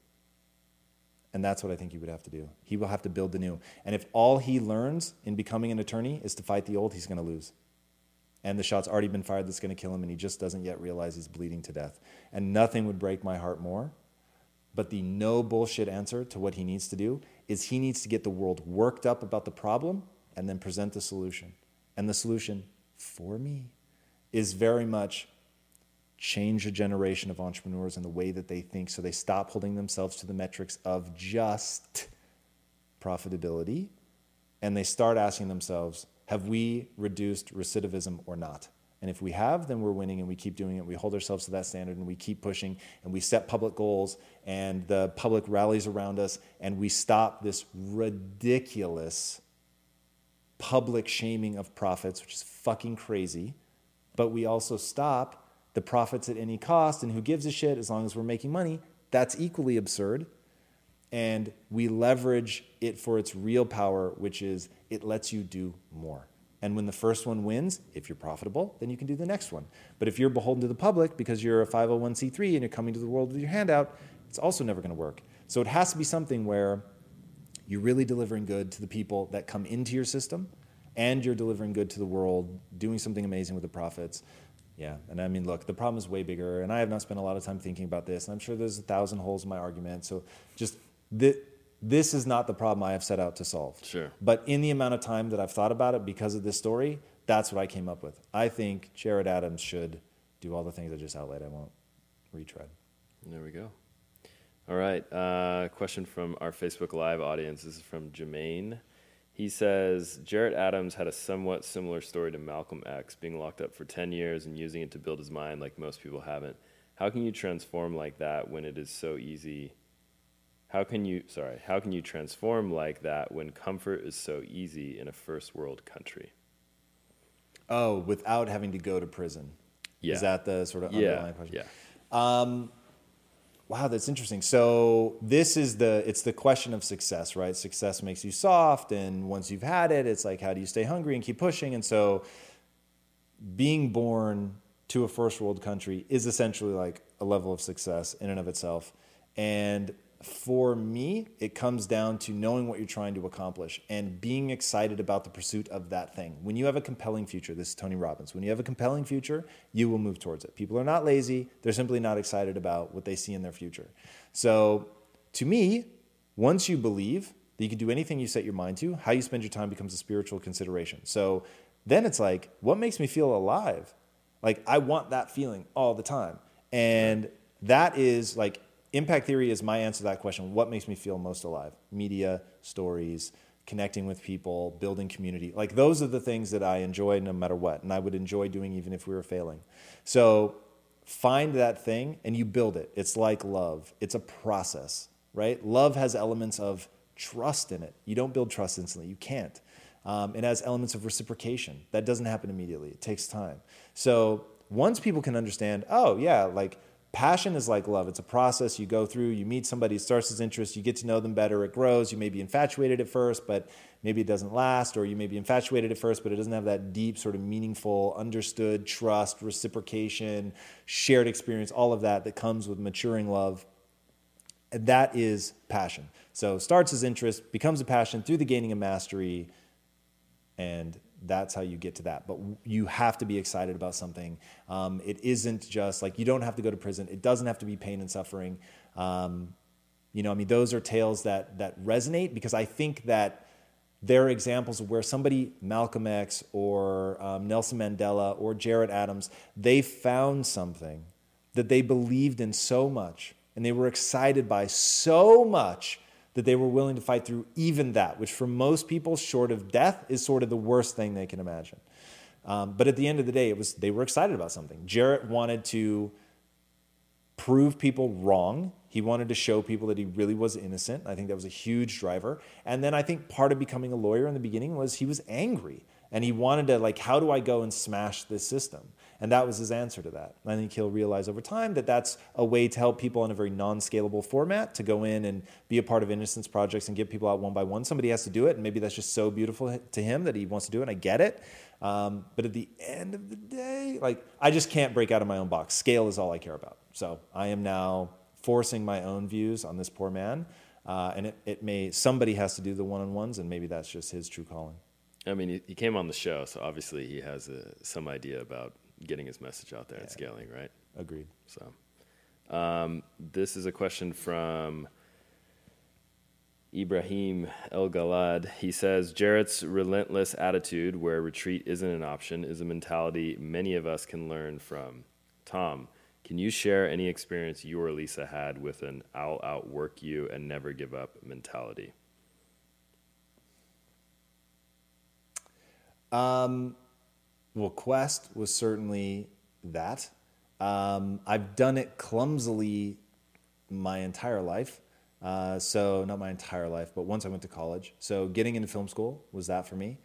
And that's what I think he would have to do. He will have to build the new. And if all he learns in becoming an attorney is to fight the old, he's going to lose. And the shot's already been fired that's going to kill him, and he just doesn't yet realize he's bleeding to death. And nothing would break my heart more. But the no bullshit answer to what he needs to do is he needs to get the world worked up about the problem and then present the solution. And the solution for me is very much change a generation of entrepreneurs in the way that they think so they stop holding themselves to the metrics of just profitability and they start asking themselves, have we reduced recidivism or not? And if we have, then we're winning and we keep doing it. We hold ourselves to that standard and we keep pushing and we set public goals and the public rallies around us and we stop this ridiculous public shaming of profits, which is fucking crazy. But we also stop the profits at any cost, and who gives a shit as long as we're making money? That's equally absurd. And we leverage it for its real power, which is it lets you do more. And when the first one wins, if you're profitable, then you can do the next one. But if you're beholden to the public because you're a 501c3 and you're coming to the world with your hand out, it's also never going to work. So it has to be something where you're really delivering good to the people that come into your system and you're delivering good to the world, doing something amazing with the profits. Yeah, and I mean, look, the problem is way bigger, and I have not spent a lot of time thinking about this, and I'm sure there's a thousand holes in my argument. So just th- this is not the problem I have set out to solve. Sure. But in the amount of time that I've thought about it because of this story, that's what I came up with. I think Jarrett Adams should do all the things I just outlined. I won't retread. There we go. All right. Uh, question from our Facebook Live audience. This is from Jermaine. He says Jarrett Adams had a somewhat similar story to Malcolm X, being locked up for 10 years and using it to build his mind like most people haven't. How can you transform like that when it is so easy? How can you, sorry, how can you transform like that when comfort is so easy in a first world country? Oh, without having to go to prison. Yeah. Is that the sort of yeah. underlying question? Yeah. Um, Wow, that's interesting. So this is the it's the question of success, right? Success makes you soft, and once you've had it, it's like how do you stay hungry and keep pushing? And so being born to a first world country is essentially like a level of success in and of itself. And for me, it comes down to knowing what you're trying to accomplish and being excited about the pursuit of that thing. When you have a compelling future, this is Tony Robbins, when you have a compelling future, you will move towards it. People are not lazy, they're simply not excited about what they see in their future. So, to me, once you believe that you can do anything you set your mind to, how you spend your time becomes a spiritual consideration. So, then it's like, what makes me feel alive? Like, I want that feeling all the time. And that is like impact theory is my answer to that question. What makes me feel most alive? Media, stories, connecting with people, building community. Like those are the things that I enjoy no matter what. And I would enjoy doing even if we were failing. So find that thing and you build it. It's like love, it's a process, right? Love has elements of trust in it. You don't build trust instantly, you can't. Um, it has elements of reciprocation. That doesn't happen immediately, it takes time. So once people can understand, oh, yeah, like passion is like love. It's a process you go through. You meet somebody, it starts as interest, you get to know them better, it grows. You may be infatuated at first, but maybe it doesn't last, or you may be infatuated at first, but it doesn't have that deep, sort of meaningful, understood trust, reciprocation, shared experience, all of that that comes with maturing love. And that is passion. So starts as interest, becomes a passion through the gaining of mastery, and that's how you get to that. But you have to be excited about something. Um, it isn't just like you don't have to go to prison. It doesn't have to be pain and suffering. Um, you know, I mean, those are tales that that resonate because I think that they're examples of where somebody, Malcolm X or um, Nelson Mandela or Jarrett Adams, they found something that they believed in so much and they were excited by so much that they were willing to fight through even that, which for most people, short of death, is sort of the worst thing they can imagine. Um, but at the end of the day, it was they were excited about something. Jarrett wanted to prove people wrong. He wanted to show people that he really was innocent. I think that was a huge driver. And then I think part of becoming a lawyer in the beginning was he was angry and he wanted to like, how do I go and smash this system? And that was his answer to that. I think he'll realize over time that that's a way to help people in a very non scalable format to go in and be a part of innocence projects and get people out one by one. Somebody has to do it, and maybe that's just so beautiful to him that he wants to do it, and I get it. Um, but at the end of the day, like, I just can't break out of my own box. Scale is all I care about. So I am now forcing my own views on this poor man. Uh, and it, it may, somebody has to do the one on ones, and maybe that's just his true calling. I mean, he, came on the show, so obviously he has a, some idea about getting his message out there yeah. and scaling, right? Agreed. So, um, this is a question from Ibrahim El Galad. He says Jarrett's relentless attitude, where retreat isn't an option, is a mentality many of us can learn from. Tom, can you share any experience you or Lisa had with an "I'll outwork you and never give up" mentality? Um, well, Quest was certainly that. Um, I've done it clumsily my entire life. Uh, so, not my entire life, but once I went to college. So, getting into film school was that for me.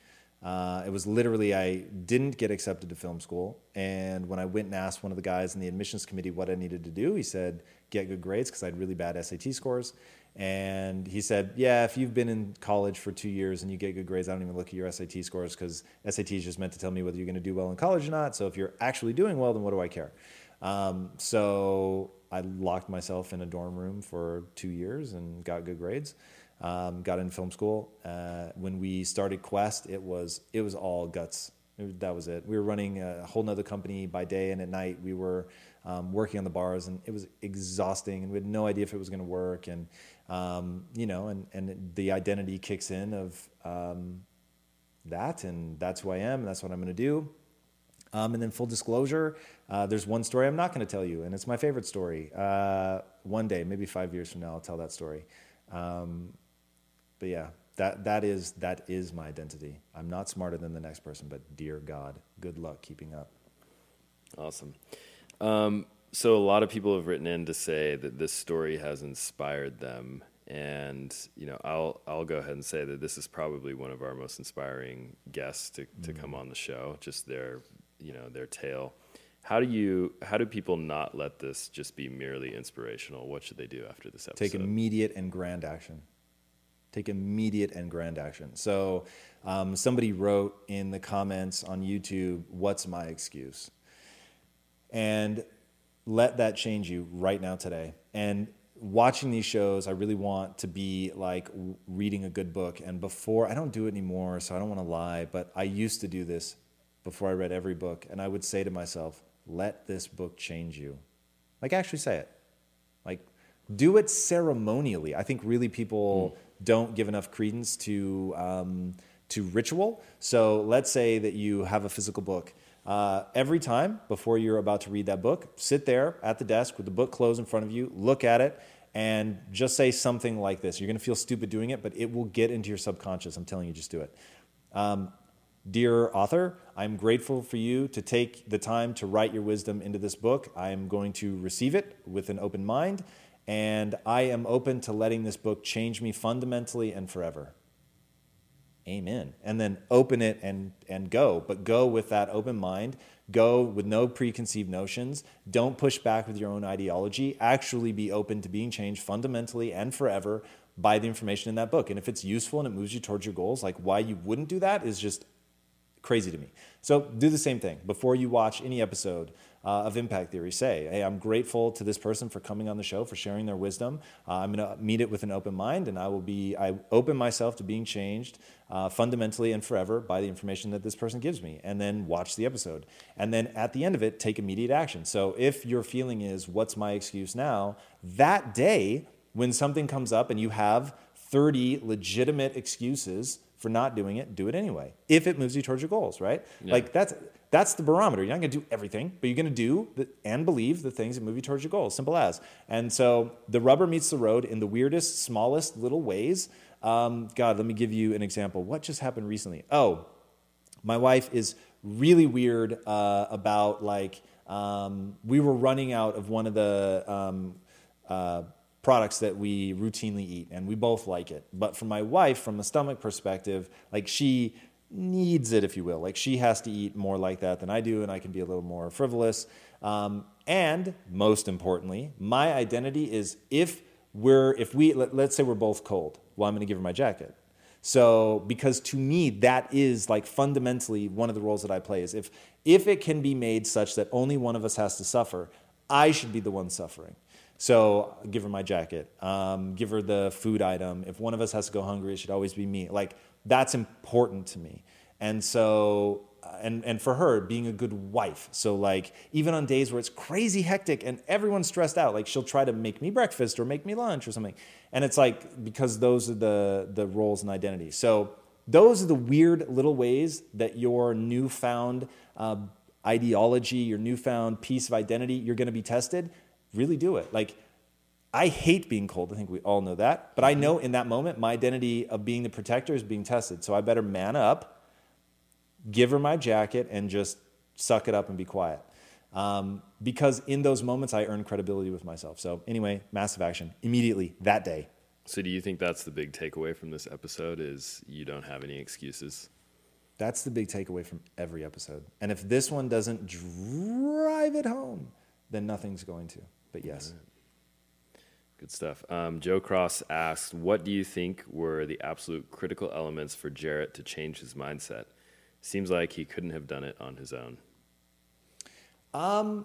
Uh, it was literally, I didn't get accepted to film school. And when I went and asked one of the guys in the admissions committee what I needed to do, he said, get good grades because I had really bad SAT scores. And he said, Yeah, if you've been in college for two years and you get good grades, I don't even look at your SAT scores because SAT is just meant to tell me whether you're going to do well in college or not. So if you're actually doing well, then what do I care? Um, so I locked myself in a dorm room for two years and got good grades. Um, got in film school. Uh, when we started Quest, it was it was all guts. It, that was it. We were running a whole nother company by day, and at night we were um, working on the bars, and it was exhausting. And we had no idea if it was going to work. And um, you know, and, and the identity kicks in of um, that, and that's who I am, and that's what I'm going to do. Um, and then full disclosure, uh, there's one story I'm not going to tell you, and it's my favorite story. Uh, one day, maybe five years from now, I'll tell that story. Um, but yeah, that that is that is my identity. I'm not smarter than the next person, but dear God, good luck keeping up. Awesome. Um, so a lot of people have written in to say that this story has inspired them, and you know, I'll I'll go ahead and say that this is probably one of our most inspiring guests to to mm-hmm. come on the show. Just their you know their tale. How do you how do people not let this just be merely inspirational? What should they do after this episode? Take immediate and grand action. Take immediate and grand action. So, um, somebody wrote in the comments on YouTube, "What's my excuse?" And let that change you right now today. And watching these shows, I really want to be like reading a good book. And before, I don't do it anymore, so I don't want to lie, but I used to do this before I read every book. And I would say to myself, let this book change you. Like, actually say it. Like, do it ceremonially. I think really people mm. don't give enough credence to, um, to ritual. So let's say that you have a physical book Uh, every time before you're about to read that book, sit there at the desk with the book closed in front of you, look at it, and just say something like this. You're going to feel stupid doing it, but it will get into your subconscious. I'm telling you, just do it. Um, Dear author, I'm grateful for you to take the time to write your wisdom into this book. I am going to receive it with an open mind, and I am open to letting this book change me fundamentally and forever. Amen. And then open it and, and go, but go with that open mind. Go with no preconceived notions. Don't push back with your own ideology. Actually, be open to being changed fundamentally and forever by the information in that book. And if it's useful and it moves you towards your goals, like why you wouldn't do that is just crazy to me. So do the same thing before you watch any episode uh, of Impact Theory. Say, hey, I'm grateful to this person for coming on the show, for sharing their wisdom. Uh, I'm going to meet it with an open mind, and I will be, I open myself to being changed uh, fundamentally and forever by the information that this person gives me. And then watch the episode. And then at the end of it, take immediate action. So if your feeling is, what's my excuse now? That day, when something comes up and you have 30 legitimate excuses for not doing it, do it anyway. If it moves you towards your goals, right? Yeah. Like that's that's the barometer. You're not going to do everything, but you're going to do the, and believe the things that move you towards your goals. Simple as. And so the rubber meets the road in the weirdest, smallest little ways. Um, God, let me give you an example. What just happened recently? Oh, my wife is really weird uh, about like um, we were running out of one of the um, uh, products that we routinely eat and we both like it but for my wife from a stomach perspective like she needs it if you will. Like she has to eat more like that than i do and i can be a little more frivolous. Um, and most importantly my identity is if we're if we let, let's say we're both cold. Well i'm going to give her my jacket. So because to me that is like fundamentally one of the roles that i play is if if it can be made such that only one of us has to suffer i should be the one suffering. So give her my jacket, um, give her the food item. If one of us has to go hungry, it should always be me. Like that's important to me. And so, uh, and, and for her, being a good wife. So, like, even on days where it's crazy hectic and everyone's stressed out, like, she'll try to make me breakfast or make me lunch or something. And it's like, because those are the, the roles and identities. So, those are the weird little ways that your newfound uh, ideology, your newfound piece of identity, you're going to be tested really do it. Like, I hate being cold. I think we all know that. But I know in that moment, my identity of being the protector is being tested. So I better man up, give her my jacket, and just suck it up and be quiet. Um, because in those moments, I earn credibility with myself. So, anyway, massive action immediately that day. So, do you think that's the big takeaway from this episode? Is you don't have any excuses? That's the big takeaway from every episode. And if this one doesn't drive it home, then nothing's going to. But yes. Good stuff. Um, Joe Cross asked, "What do you think were the absolute critical elements for Jarrett to change his mindset? Seems like he couldn't have done it on his own." Um,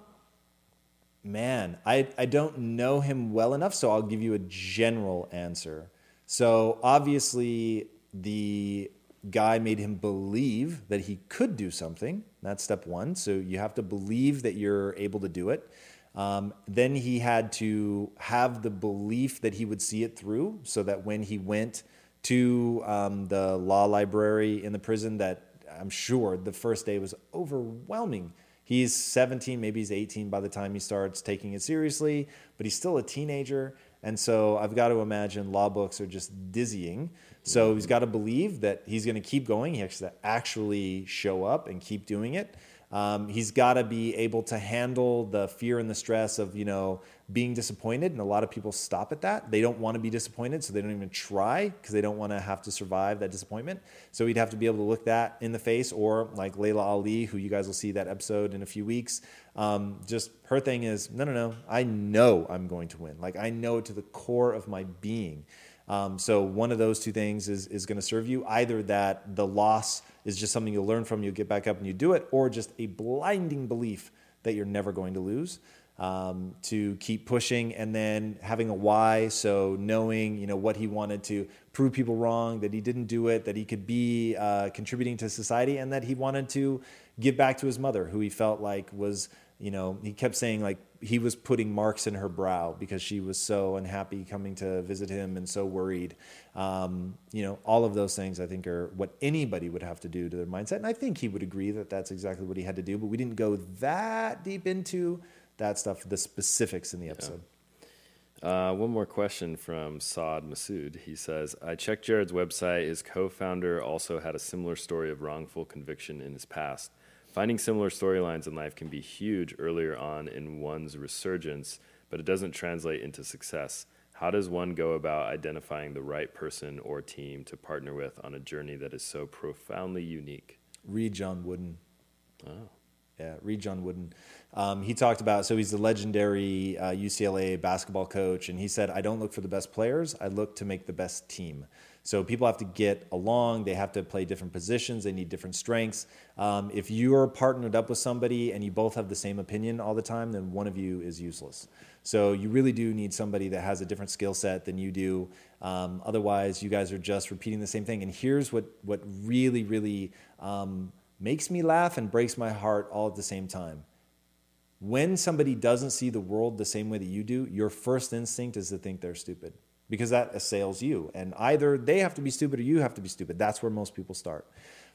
man, I I don't know him well enough, so I'll give you a general answer. So obviously, the guy made him believe that he could do something. That's step one. So you have to believe that you're able to do it. Um, then he had to have the belief that he would see it through, so that when he went to um, the law library in the prison, that I'm sure the first day was overwhelming. He's 17, maybe he's 18 by the time he starts taking it seriously, but he's still a teenager. And so I've got to imagine law books are just dizzying. So he's got to believe that he's going to keep going. He has to actually show up and keep doing it. Um, he's got to be able to handle the fear and the stress of you know being disappointed, and a lot of people stop at that. They don't want to be disappointed, so they don't even try because they don't want to have to survive that disappointment. So he'd have to be able to look that in the face, or like Laila Ali, who you guys will see that episode in a few weeks. Um, just her thing is no, no, no. I know I'm going to win. Like I know it to the core of my being. Um, so one of those two things is, is going to serve you either that the loss is just something you'll learn from, you get back up and you do it, or just a blinding belief that you're never going to lose. Um, to keep pushing and then having a why so knowing you know what he wanted to prove people wrong that he didn't do it that he could be uh, contributing to society and that he wanted to give back to his mother who he felt like was you know he kept saying like he was putting marks in her brow because she was so unhappy coming to visit him and so worried. Um, you know, all of those things I think are what anybody would have to do to their mindset. And I think he would agree that that's exactly what he had to do, but we didn't go that deep into that stuff, the specifics in the episode. Uh, one more question from Saad Masood. He says, I checked Jarrett's website. His co founder also had a similar story of wrongful conviction in his past. Finding similar storylines in life can be huge earlier on in one's resurgence, but it doesn't translate into success. How does one go about identifying the right person or team to partner with on a journey that is so profoundly unique? Read John Wooden. Oh. Yeah, read John Wooden. Um, he talked about so he's the legendary uh, UCLA basketball coach, and he said, "I don't look for the best players. I look to make the best team." So people have to get along. They have to play different positions. They need different strengths. Um, if you're partnered up with somebody and you both have the same opinion all the time, then one of you is useless. So you really do need somebody that has a different skill set than you do. Um, otherwise, you guys are just repeating the same thing. And here's what what really really um, makes me laugh and breaks my heart all at the same time. When somebody doesn't see the world the same way that you do, your first instinct is to think they're stupid because that assails you. And either they have to be stupid or you have to be stupid. That's where most people start.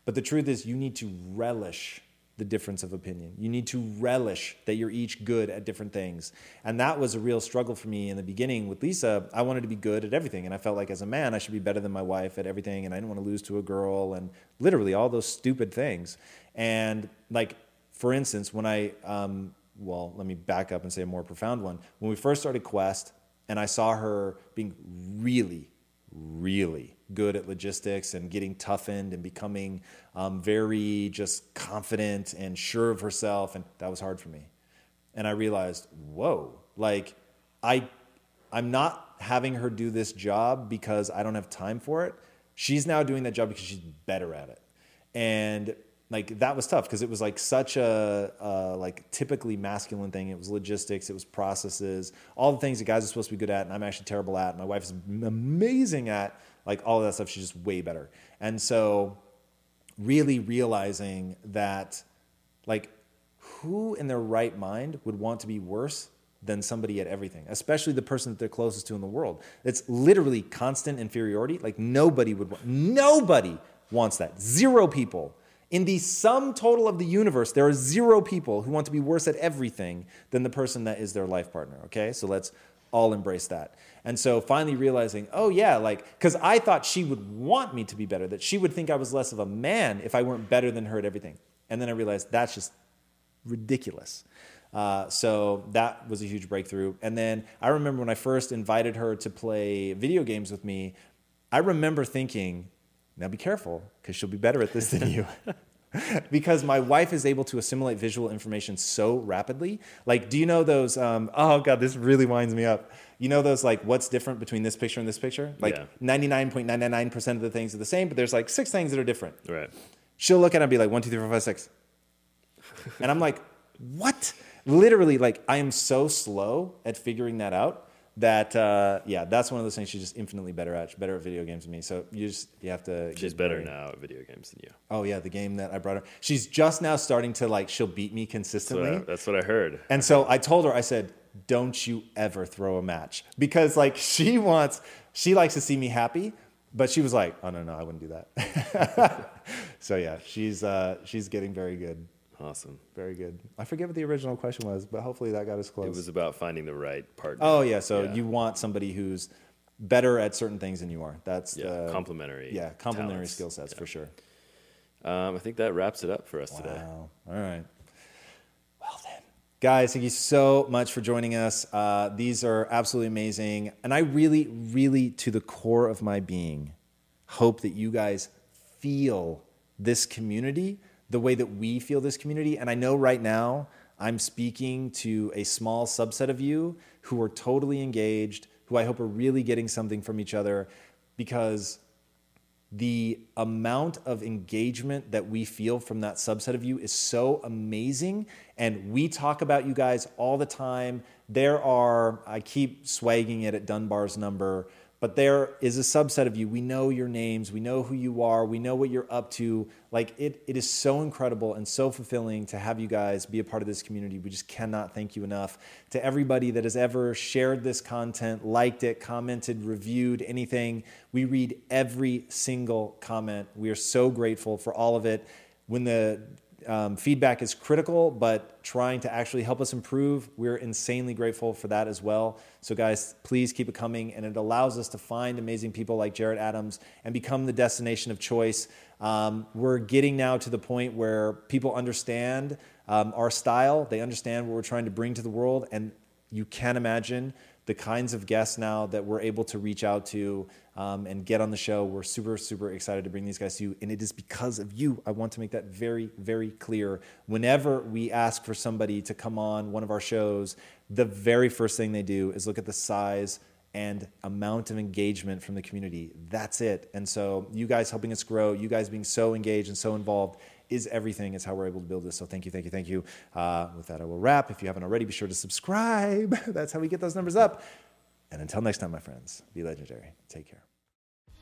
But the truth is, you need to relish the difference of opinion. You need to relish that you're each good at different things. And that was a real struggle for me in the beginning with Lisa. I wanted to be good at everything. And I felt like as a man, I should be better than my wife at everything. And I didn't want to lose to a girl and literally all those stupid things. And like, for instance, when I, um, well, let me back up and say a more profound one. When we first started Quest, and I saw her being really, really good at logistics and getting toughened and becoming um, very just confident and sure of herself. And that was hard for me. And I realized, whoa, like I, I'm not having her do this job because I don't have time for it. She's now doing that job because she's better at it. And like that was tough because it was like such a like typically masculine thing. It was logistics, it was processes, all the things that guys are supposed to be good at, and I'm actually terrible at. My wife is amazing at like all of that stuff. She's just way better. And so, really realizing that, like, who in their right mind would want to be worse than somebody at everything, especially the person that they're closest to in the world. It's literally constant inferiority. Like nobody would want, nobody wants that. Zero people in the sum total of the universe, there are zero people who want to be worse at everything than the person that is their life partner. Okay, so let's all embrace that. And so finally realizing, oh yeah, like, because I thought she would want me to be better, that she would think I was less of a man if I weren't better than her at everything. And then I realized that's just ridiculous. Uh, so that was a huge breakthrough. And then I remember when I first invited her to play video games with me, I remember thinking, now be careful, because she'll be better at this than you. *laughs* because my wife is able to assimilate visual information so rapidly. Like, do you know those? Um, oh God, this really winds me up. You know those like what's different between this picture and this picture? Like ninety nine point nine nine nine percent of the things are the same, but there's like six things that are different. Right. She'll look at it and be like one, two, three, four, five, six, and I'm like, what? Literally, like I am so slow at figuring that out that uh, yeah, that's one of those things she's just infinitely better at. She's better at video games than me. So you just you have to. She's better now at video games than you. Oh yeah, the game that I brought her. She's just now starting to like she'll beat me consistently. That's what I, that's what I heard. And so I told her, I said, "Don't you ever throw a match because like *laughs* she wants, she likes to see me happy." But she was like, "Oh no, no, I wouldn't do that." *laughs* so yeah, she's uh, she's getting very good. Awesome. Very good. I forget what the original question was, but hopefully that got us close. It was about finding the right partner. Oh yeah, so yeah. you want somebody who's better at certain things than you are. That's yeah, the complementary. Yeah, complementary skill sets yeah. for sure. Um, I think that wraps it up for us today. wow. today. All right. Well then, guys, thank you so much for joining us. Uh, these are absolutely amazing, and I really, really, to the core of my being, hope that you guys feel this community the way that we feel this community. And I know right now I'm speaking to a small subset of you who are totally engaged, who I hope are really getting something from each other because the amount of engagement that we feel from that subset of you is so amazing. And we talk about you guys all the time. There are, I keep swagging it at Dunbar's number, but there is a subset of you. We know your names, we know who you are, we know what you're up to. Like it, it is so incredible and so fulfilling to have you guys be a part of this community. We just cannot thank you enough. To everybody that has ever shared this content, liked it, commented, reviewed, anything, we read every single comment. We are so grateful for all of it. When the um, feedback is critical, but trying to actually help us improve. We're insanely grateful for that as well. So, guys, please keep it coming. And it allows us to find amazing people like Jarrett Adams and become the destination of choice. Um, we're getting now to the point where people understand um, our style, they understand what we're trying to bring to the world. And you can imagine the kinds of guests now that we're able to reach out to um, and get on the show. We're super, super excited to bring these guys to you. And it is because of you. I want to make that very, very clear. Whenever we ask for somebody to come on one of our shows, the very first thing they do is look at the size and amount of engagement from the community. That's it. And so, you guys helping us grow, you guys being so engaged and so involved is everything. Is how we're able to build this. So thank you, thank you, thank you. Uh, with that, I will wrap. If you haven't already, be sure to subscribe. *laughs* That's how we get those numbers up. And until next time, my friends, be legendary. Take care.